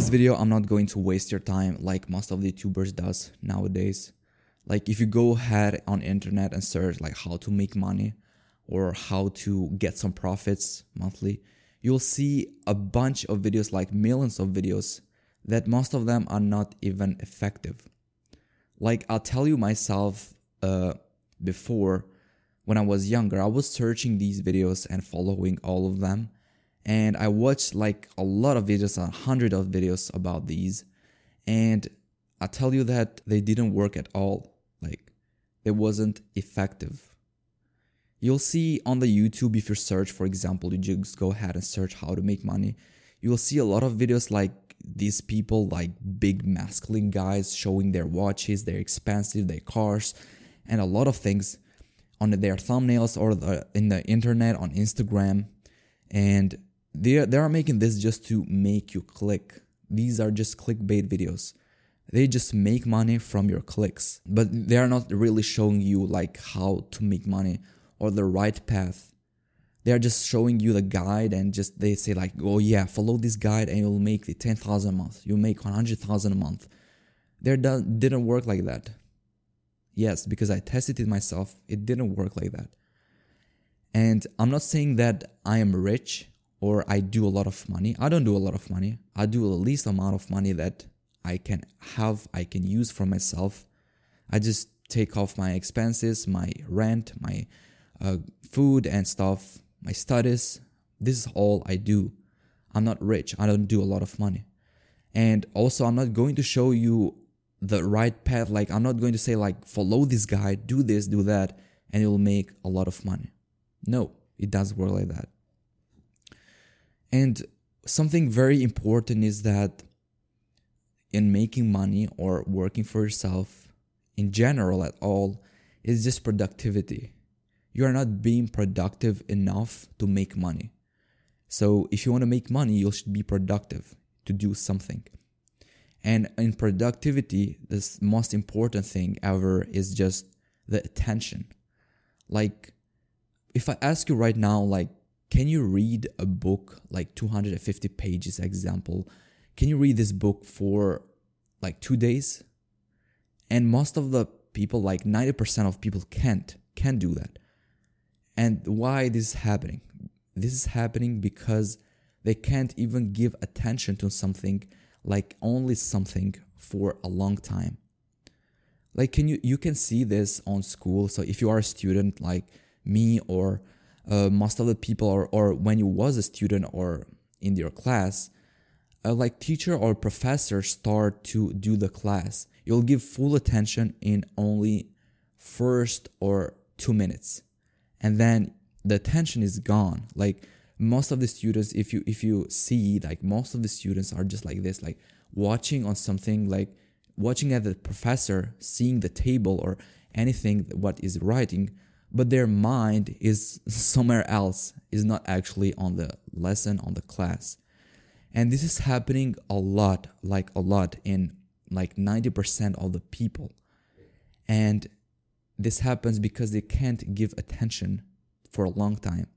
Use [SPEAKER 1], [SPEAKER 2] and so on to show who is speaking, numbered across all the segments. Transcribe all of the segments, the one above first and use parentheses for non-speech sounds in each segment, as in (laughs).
[SPEAKER 1] this video, I'm not going to waste your time like most of the YouTubers does nowadays. Like if you go ahead on internet and search like how to make money or how to get some profits monthly, you'll see a bunch of videos like millions of videos that most of them are not even effective. Like I'll tell you myself uh, before when I was younger, I was searching these videos and following all of them. And I watched like a lot of videos, a hundred of videos about these. And I tell you that they didn't work at all. Like it wasn't effective. You'll see on the YouTube, if you search, for example, you just go ahead and search how to make money. You'll see a lot of videos like these people, like big masculine guys showing their watches, their expensive, their cars, and a lot of things on their thumbnails or the, in the internet on Instagram. And they, they are making this just to make you click. These are just clickbait videos. They just make money from your clicks, but they are not really showing you like how to make money or the right path. They are just showing you the guide and just they say like, oh yeah, follow this guide and you'll make the 10,000 a month. You'll make 100,000 a month. There didn't work like that. Yes, because I tested it myself. It didn't work like that. And I'm not saying that I am rich or I do a lot of money. I don't do a lot of money. I do the least amount of money that I can have, I can use for myself. I just take off my expenses, my rent, my uh, food and stuff, my studies. This is all I do. I'm not rich. I don't do a lot of money. And also, I'm not going to show you the right path. Like, I'm not going to say, like, follow this guy, do this, do that, and you'll make a lot of money. No, it doesn't work like that. And something very important is that in making money or working for yourself in general at all is just productivity you are not being productive enough to make money. So if you want to make money, you should be productive to do something. And in productivity, the most important thing ever is just the attention. Like, if I ask you right now, like, can you read a book like 250 pages, example? Can you read this book for like two days? And most of the people, like 90% of people can't, can't do that. And why this is happening? This is happening because they can't even give attention to something like only something for a long time. Like can you you can see this on school. So if you are a student like me or uh, most of the people or, or when you was a student or in your class, uh, like teacher or professor start to do the class. You'll give full attention in only first or two minutes and then the attention is gone like most of the students if you if you see like most of the students are just like this like watching on something like watching at the professor seeing the table or anything what is writing but their mind is somewhere else is not actually on the lesson on the class. And this is happening a lot like a lot in like 90% of the people. And this happens because they can't give attention for a long time.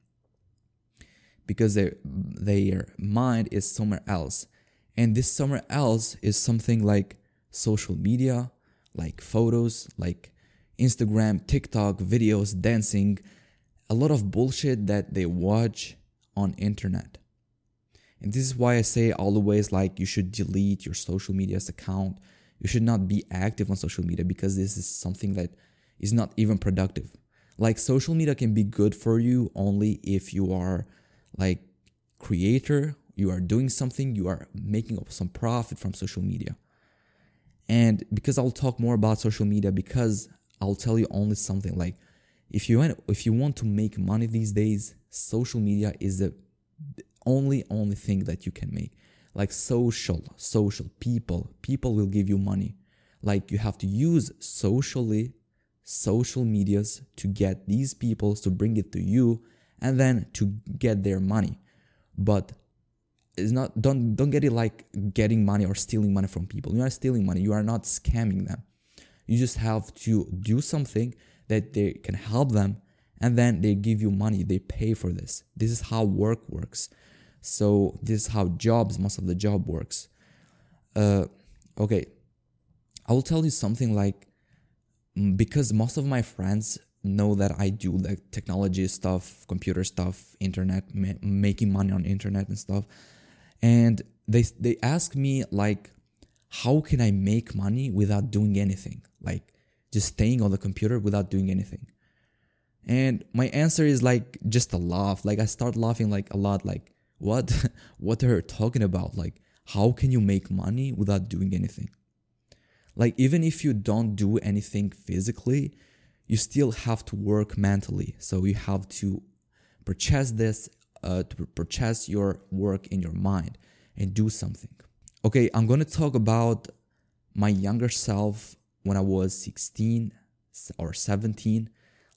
[SPEAKER 1] Because their their mind is somewhere else. And this somewhere else is something like social media like photos like instagram tiktok videos dancing a lot of bullshit that they watch on internet and this is why i say always like you should delete your social media's account you should not be active on social media because this is something that is not even productive. Like social media can be good for you only if you are like creator, you are doing something, you are making some profit from social media. And because I'll talk more about social media because I'll tell you only something like if you want if you want to make money these days, social media is the only only thing that you can make. Like social, social people, people will give you money. Like you have to use socially social medias to get these people to bring it to you and then to get their money but it's not don't don't get it like getting money or stealing money from people you are stealing money you are not scamming them you just have to do something that they can help them and then they give you money. They pay for this. This is how work works. So this is how jobs most of the job works. Uh, okay, I will tell you something like mm, because most of my friends know that I do like technology stuff, computer stuff, internet, ma- making money on internet and stuff, and they they ask me like, how can I make money without doing anything? Like just staying on the computer without doing anything. And my answer is like just a laugh. Like I start laughing like a lot. Like what? (laughs) what are you talking about? Like how can you make money without doing anything? Like even if you don't do anything physically, you still have to work mentally. So you have to purchase this, uh, to purchase your work in your mind and do something. Okay, I'm gonna talk about my younger self when I was 16 or 17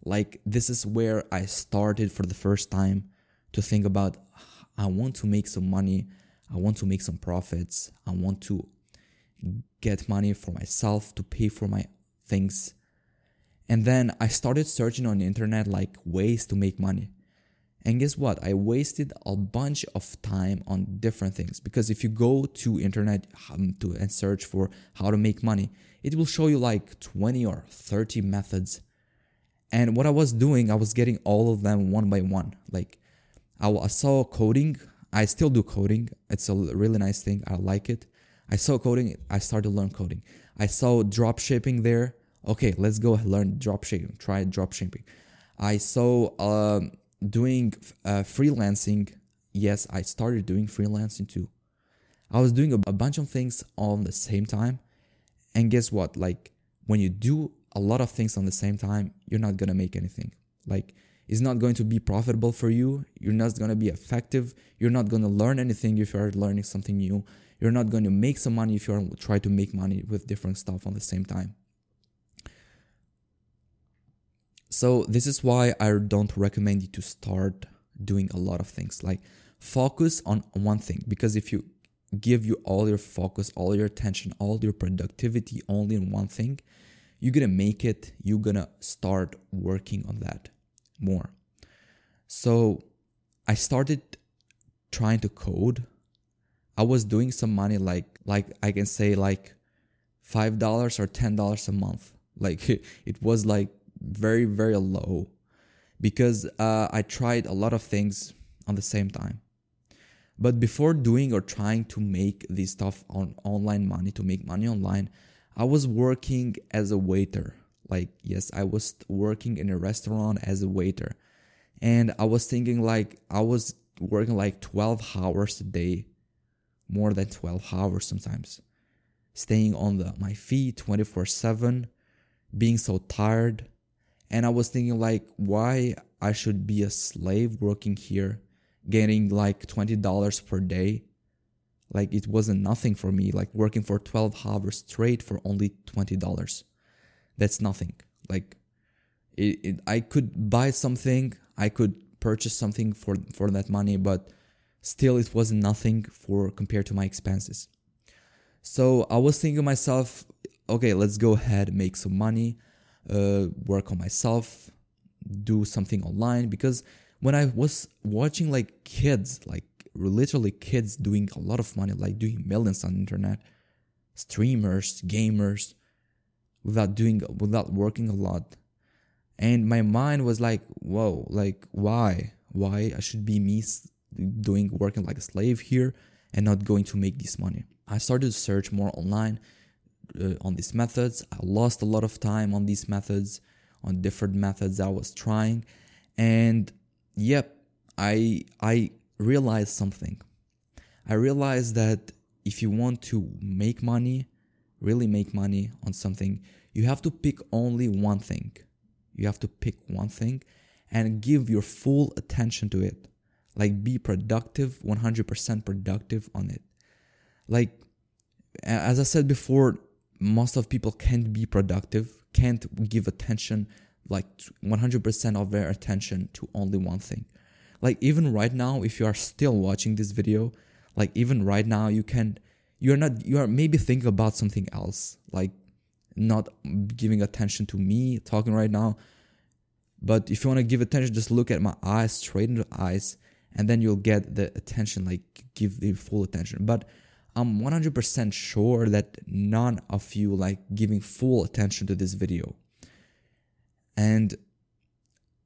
[SPEAKER 1] like this is where I started for the first time to think about I want to make some money, I want to make some profits, I want to get money for myself to pay for my things. And then I started searching on the internet like ways to make money. And guess what? I wasted a bunch of time on different things because if you go to internet um, to and search for how to make money, it will show you like 20 or 30 methods and what I was doing, I was getting all of them one by one. Like I, saw coding. I still do coding. It's a really nice thing. I like it. I saw coding. I started to learn coding. I saw drop shipping there. Okay, let's go learn drop shipping. Try drop shipping. I saw um, doing uh, freelancing. Yes, I started doing freelancing too. I was doing a, a bunch of things all the same time. And guess what? Like when you do a lot of things on the same time, you're not to make anything. Like, it's not going to be profitable for you. You're not to be effective. You're not to learn anything if you're learning something new. You're not to make some money if you are try to make money with different stuff on the same time. So, this is why I don't recommend you to start doing a lot of things. Like, focus on one thing because if you give you all your focus, all your attention, all your productivity only in one thing, you're gonna make it you're gonna start working on that more. So i started trying to code. I was doing some money like like i can say like five dollars or ten dollars a month. Like (laughs) it was like very very low because uh, i tried a lot of things on the same time but before doing or trying to make this stuff on online money to make money online I was working as a waiter. Like, yes, I was working in a restaurant as a waiter. And I was thinking, like, I was working like 12 hours a day, more than 12 hours sometimes, staying on the, my feet 24 7, being so tired. And I was thinking, like, why I should be a slave working here, getting like $20 per day like it wasn't nothing for me, like working for 12 hours straight for only $20. That's nothing. Like it, it, I could buy something, I could purchase something for, for that money, but still it was nothing for compared to my expenses. So I was thinking to myself, okay, let's go ahead, make some money, uh, work on myself, do something online because when I was watching like kids, like literally kids doing a lot of money, like doing millions on internet, streamers, gamers, without doing without working a lot. And my mind was like, whoa, like why? Why I should be me doing working like a slave here and not going to make this money. I started to search more online uh, on these methods. I lost a lot of time on these methods, on different methods I was trying, and yep, I I realized something. I realized that if you want to make money, really make money on something, you have to pick only one thing. You have to pick one thing and give your full attention to it. Like be productive, 100% productive on it. Like, as I said before, most of people can't be productive, can't give attention, like 100% of their attention to only one thing. Like even right now if you are still watching this video like even right now you can you're not you are maybe thinking about something else like not giving attention to me talking right now. But if you want to give attention just look at my eyes straight into the eyes and then you'll get the attention like give the full attention. But I'm 100% sure that none of you like giving full attention to this video. And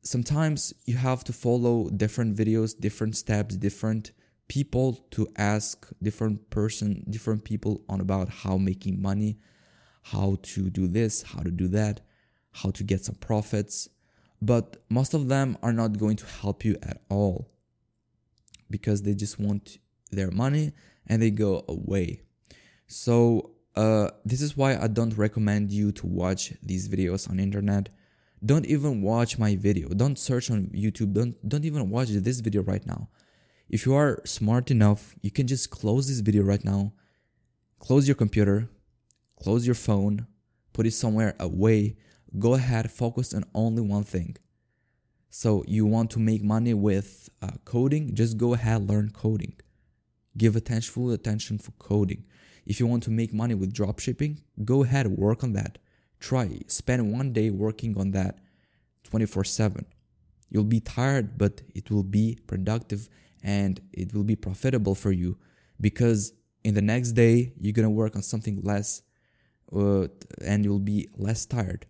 [SPEAKER 1] sometimes you have to follow different videos, different steps, different people to ask different person, different people on about how making money, how to do this, how to do that, how to get some profits. But most of them are not going to help you at all because they just want their money and they go away. So uh, this is why I don't recommend you to watch these videos on internet. Don't even watch my video. Don't search on YouTube. Don't don't even watch this video right now. If you are smart enough, you can just close this video right now. Close your computer, close your phone, put it somewhere away. Go ahead, focus on only one thing. So you want to make money with uh, coding? Just go ahead, learn coding. Give attention, full attention for coding. If you want to make money with dropshipping, go ahead, work on that. Try, spend one day working on that 24 7. You'll be tired, but it will be productive and it will be profitable for you because in the next day, you're gonna work on something less uh, and you'll be less tired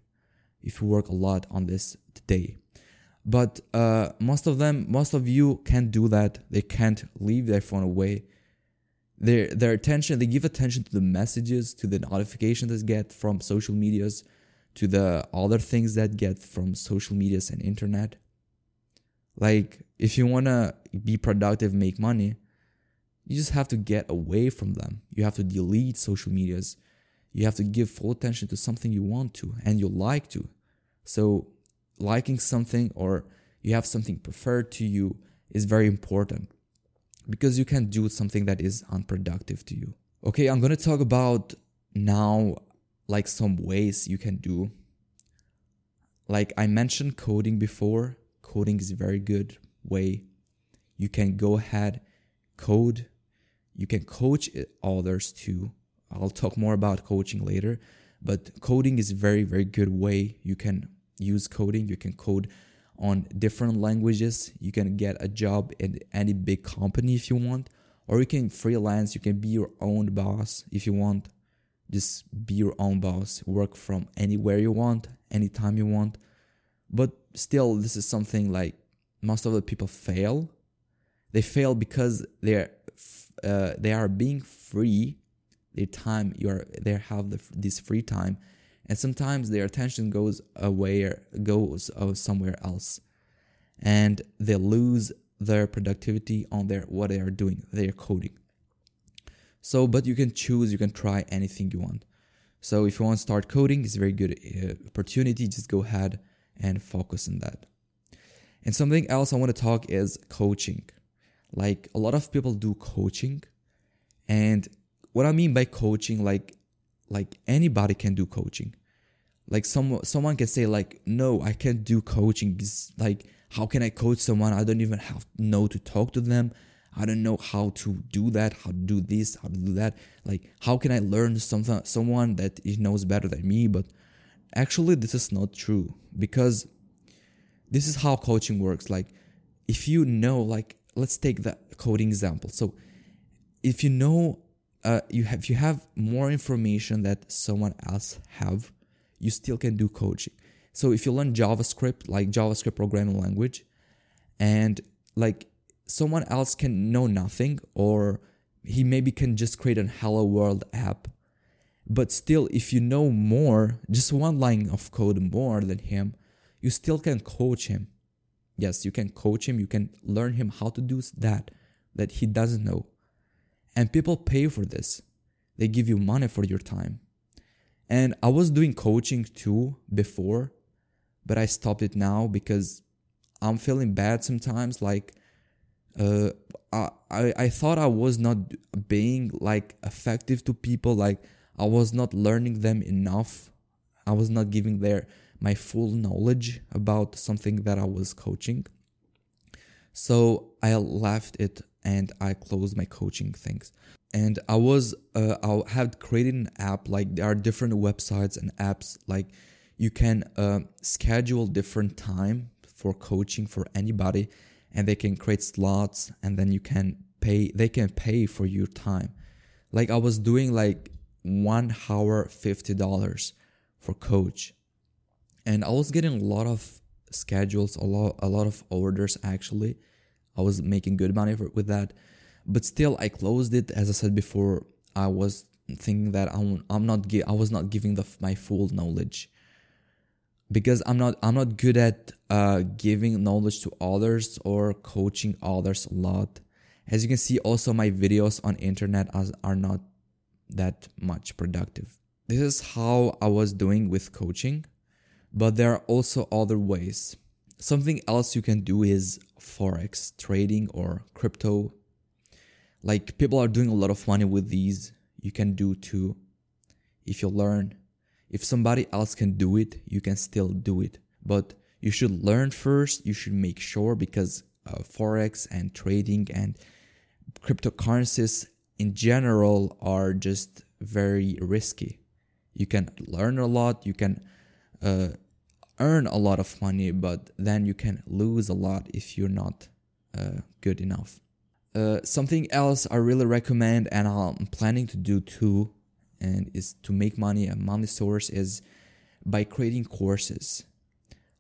[SPEAKER 1] if you work a lot on this today. But uh, most of them, most of you can't do that. They can't leave their phone away. Their their attention, they give attention to the messages, to the notifications they get from social medias, to the other things that get from social medias and internet. Like if you wanna be productive, make money, you just have to get away from them. You have to delete social medias. You have to give full attention to something you want to and you like to. So liking something or you have something preferred to you is very important because you can do something that is unproductive to you. Okay, I'm to talk about now like some ways you can do. Like I mentioned coding before, coding is a very good way. You can go ahead code. You can coach others too. I'll talk more about coaching later, but coding is a very very good way you can use coding. You can code on different languages. You can get a job in any big company if you want, or you can freelance. You can be your own boss if you want. Just be your own boss. Work from anywhere you want, anytime you want. But still, this is something like most of the people fail. They fail because they're uh, they are being free. Their time you are they have the, this free time and sometimes their attention goes away goes somewhere else. And they lose their productivity on their what they are doing their coding. So but you can choose you can try anything you want. So if you want to start coding it's a very good uh, opportunity. Just go ahead and focus on that. And something else i want to talk is coaching. Like a lot of people do coaching and what i mean by coaching like like anybody can do coaching like some someone can say like no i can't do coaching like how can i coach someone? I don't even have know to talk to them. I don't know how to do that how to do this how to do that. Like how can i learn something someone that knows better than me? But actually this is not true because this is how coaching works. Like if you know like let's take the coding example. So if you know uh, you have you have more information that someone else have you still can do coaching. So if you learn JavaScript, like JavaScript programming language, and like someone else can know nothing, or he maybe can just create a hello world app. But still, if you know more, just one line of code more than him, you still can coach him. Yes, you can coach him, you can learn him how to do that that he doesn't know. And people pay for this. They give you money for your time. And I was doing coaching too before, but I stopped it now because I'm feeling bad sometimes. Like, uh, I, I, I thought I was not being like effective to people. Like, I was not learning them enough. I was not giving their my full knowledge about something that I was coaching. So I left it and I closed my coaching things and I was uh, I had created an app like there are different websites and apps like you can uh, schedule different time for coaching for anybody and they can create slots and then you can pay they can pay for your time. Like I was doing like one hour fifty dollars for coach, and I was getting a lot of schedules, a lot a lot of orders actually. I was making good money for, with that, but still I closed it. As I said before, I was thinking that I'm I'm not gi- I was not giving the my full knowledge because I'm not I'm not good at uh, giving knowledge to others or coaching others a lot. As you can see, also my videos on internet are not that much productive. This is how I was doing with coaching, but there are also other ways. Something else you can do is forex trading or crypto. Like people are doing a lot of money with these. You can do too if you learn if somebody else can do it, you can still do it. But you should learn first. You should make sure because uh, forex and trading and cryptocurrencies in general are just very risky. You can learn a lot. You can uh, earn a lot of money, but then you can lose a lot if you're not uh, good enough. Uh, something else I really recommend, and I'm planning to do too, and is to make money a money source is by creating courses.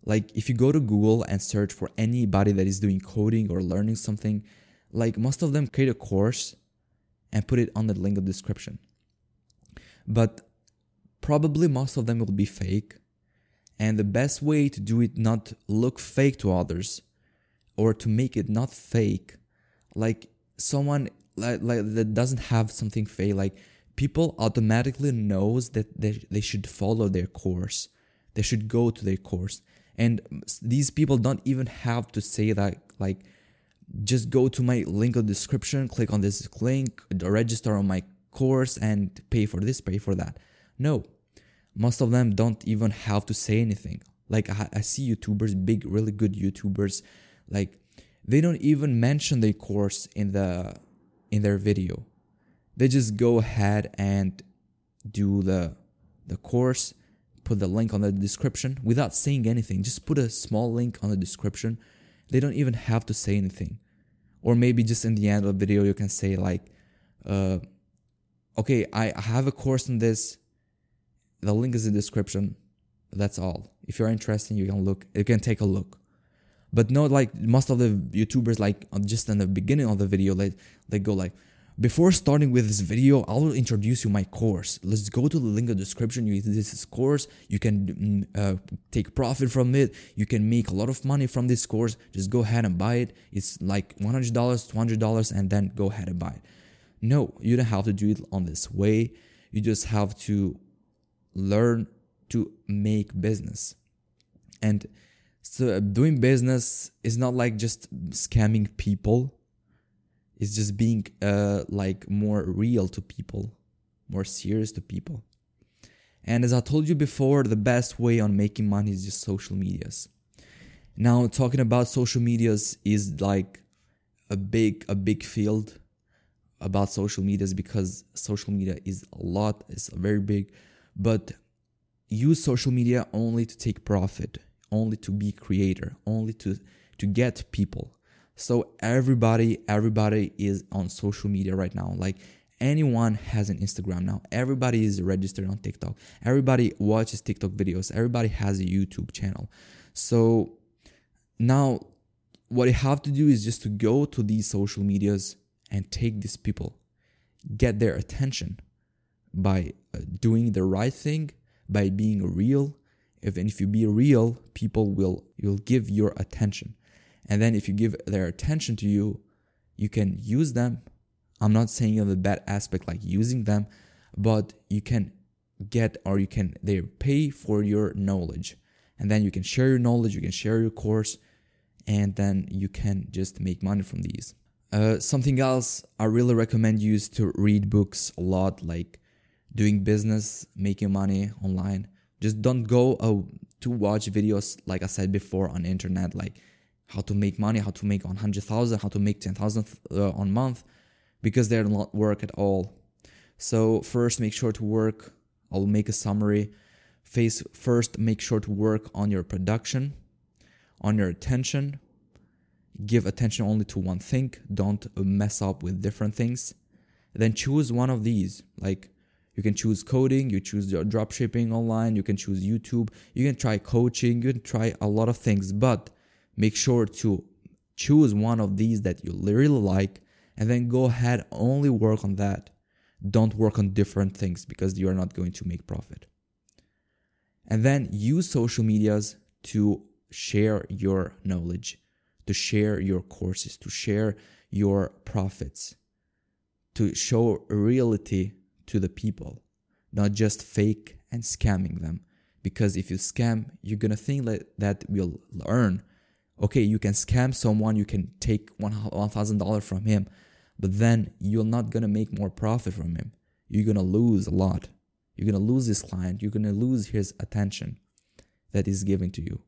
[SPEAKER 1] Like if you go to google and search for anybody that is doing coding or learning something like most of them create a course and put it on the link of description. But probably most of them will be fake and the best way to do it not look fake to others or to make it not fake like someone like, like that doesn't have something fake like people automatically knows that they, they should follow their course. They should go to their course. And these people don't even have to say that like just go to my link in the description click on this link register on my course and pay for this pay for that. No. Most of them don't even have to say anything. Like I, I see youtubers big really good youtubers like they don't even mention their course in the in their video. They just go ahead and do the the course put the link on the description without saying anything. Just put a small link on the description. They don't even have to say anything. Or maybe just in the end of the video you can say like uh, okay i have a course on this. The link is in the description. That's all. If you're interested you can look you can take a look but not like most of the youtubers like just in the beginning of the video like they go like before starting with this video, I will introduce you my course. Let's go to the link in the description. You this is course. You can mm, uh, take profit from it. You can make a lot of money from this course. Just go ahead and buy it. It's like $100, $200 and then go ahead and buy it. No, you don't have to do it on this way. You just have to learn to make business. And so doing business is not like just scamming people it's just being uh, like more real to people, more serious to people. And as I told you before, the best way on making money is just social medias. Now, talking about social medias is like a big, a big field about social medias because social media is a lot, it's very big, but use social media only to take profit, only to be creator, only to to get people. So everybody, everybody is on social media right now. Like anyone has an Instagram now. Everybody is registered on TikTok. Everybody watches TikTok videos. Everybody has a YouTube channel. So now what you have to do is just to go to these social medias and take these people, get their attention by uh, doing the right thing, by being real. If and if you be real, people will you'll give your attention. And then if you give their attention to you, you can use them. I'm not saying in the bad aspect like using them, but you can get or you can they pay for your knowledge. And then you can share your knowledge, you can share your course, and then you can just make money from these. Uh, something else I really recommend you is to read books a lot, like doing business, making money online. Just don't go uh, to watch videos like I said before on internet, like how to make money, how to make 100,000, how to make 10,000 uh, on month because they're not work at all. So first make sure to work. I'll make a summary. Face first make sure to work on your production, on your attention. Give attention only to one thing. Don't mess up with different things. then choose one of these. Like you can choose coding, you choose your drop shipping online, you can choose YouTube, you can try coaching, you can try a lot of things, but make sure to choose one of these that you really like and then go ahead only work on that. Don't work on different things because you are not going to make profit. And then use social medias to share your knowledge, to share your courses, to share your profits, to show reality to the people, not just fake and scamming them. Because if you scam, you're gonna think that that will earn. Okay, you can scam someone, you can take one thousand dollars from him, but then you're not gonna make more profit from him. You're gonna lose a lot. You're gonna lose this client. You're gonna lose his attention that is giving to you.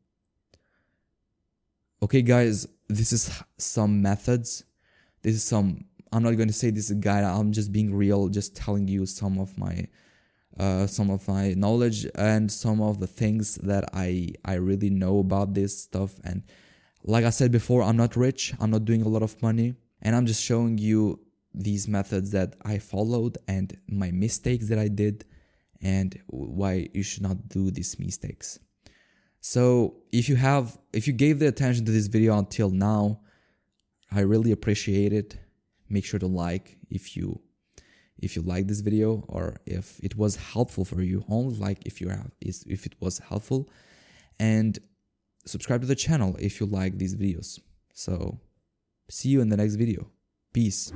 [SPEAKER 1] Okay, guys, this is some methods. This is some. I'm not going to say this is a guide. I'm just being real, just telling you some of my, uh, some of my knowledge and some of the things that I I really know about this stuff. And like I said before, I'm not rich. I'm not doing a lot of money, and I'm just showing you these methods that I followed and my mistakes that I did, and why you should not do these mistakes. So if you have, if you gave the attention to this video until now, I really appreciate it. Make sure to like if you, if you like this video or if it was helpful for you. Only like if you have, is if it was helpful, and subscribe to the channel if you like these videos. So see you in the next video. Peace.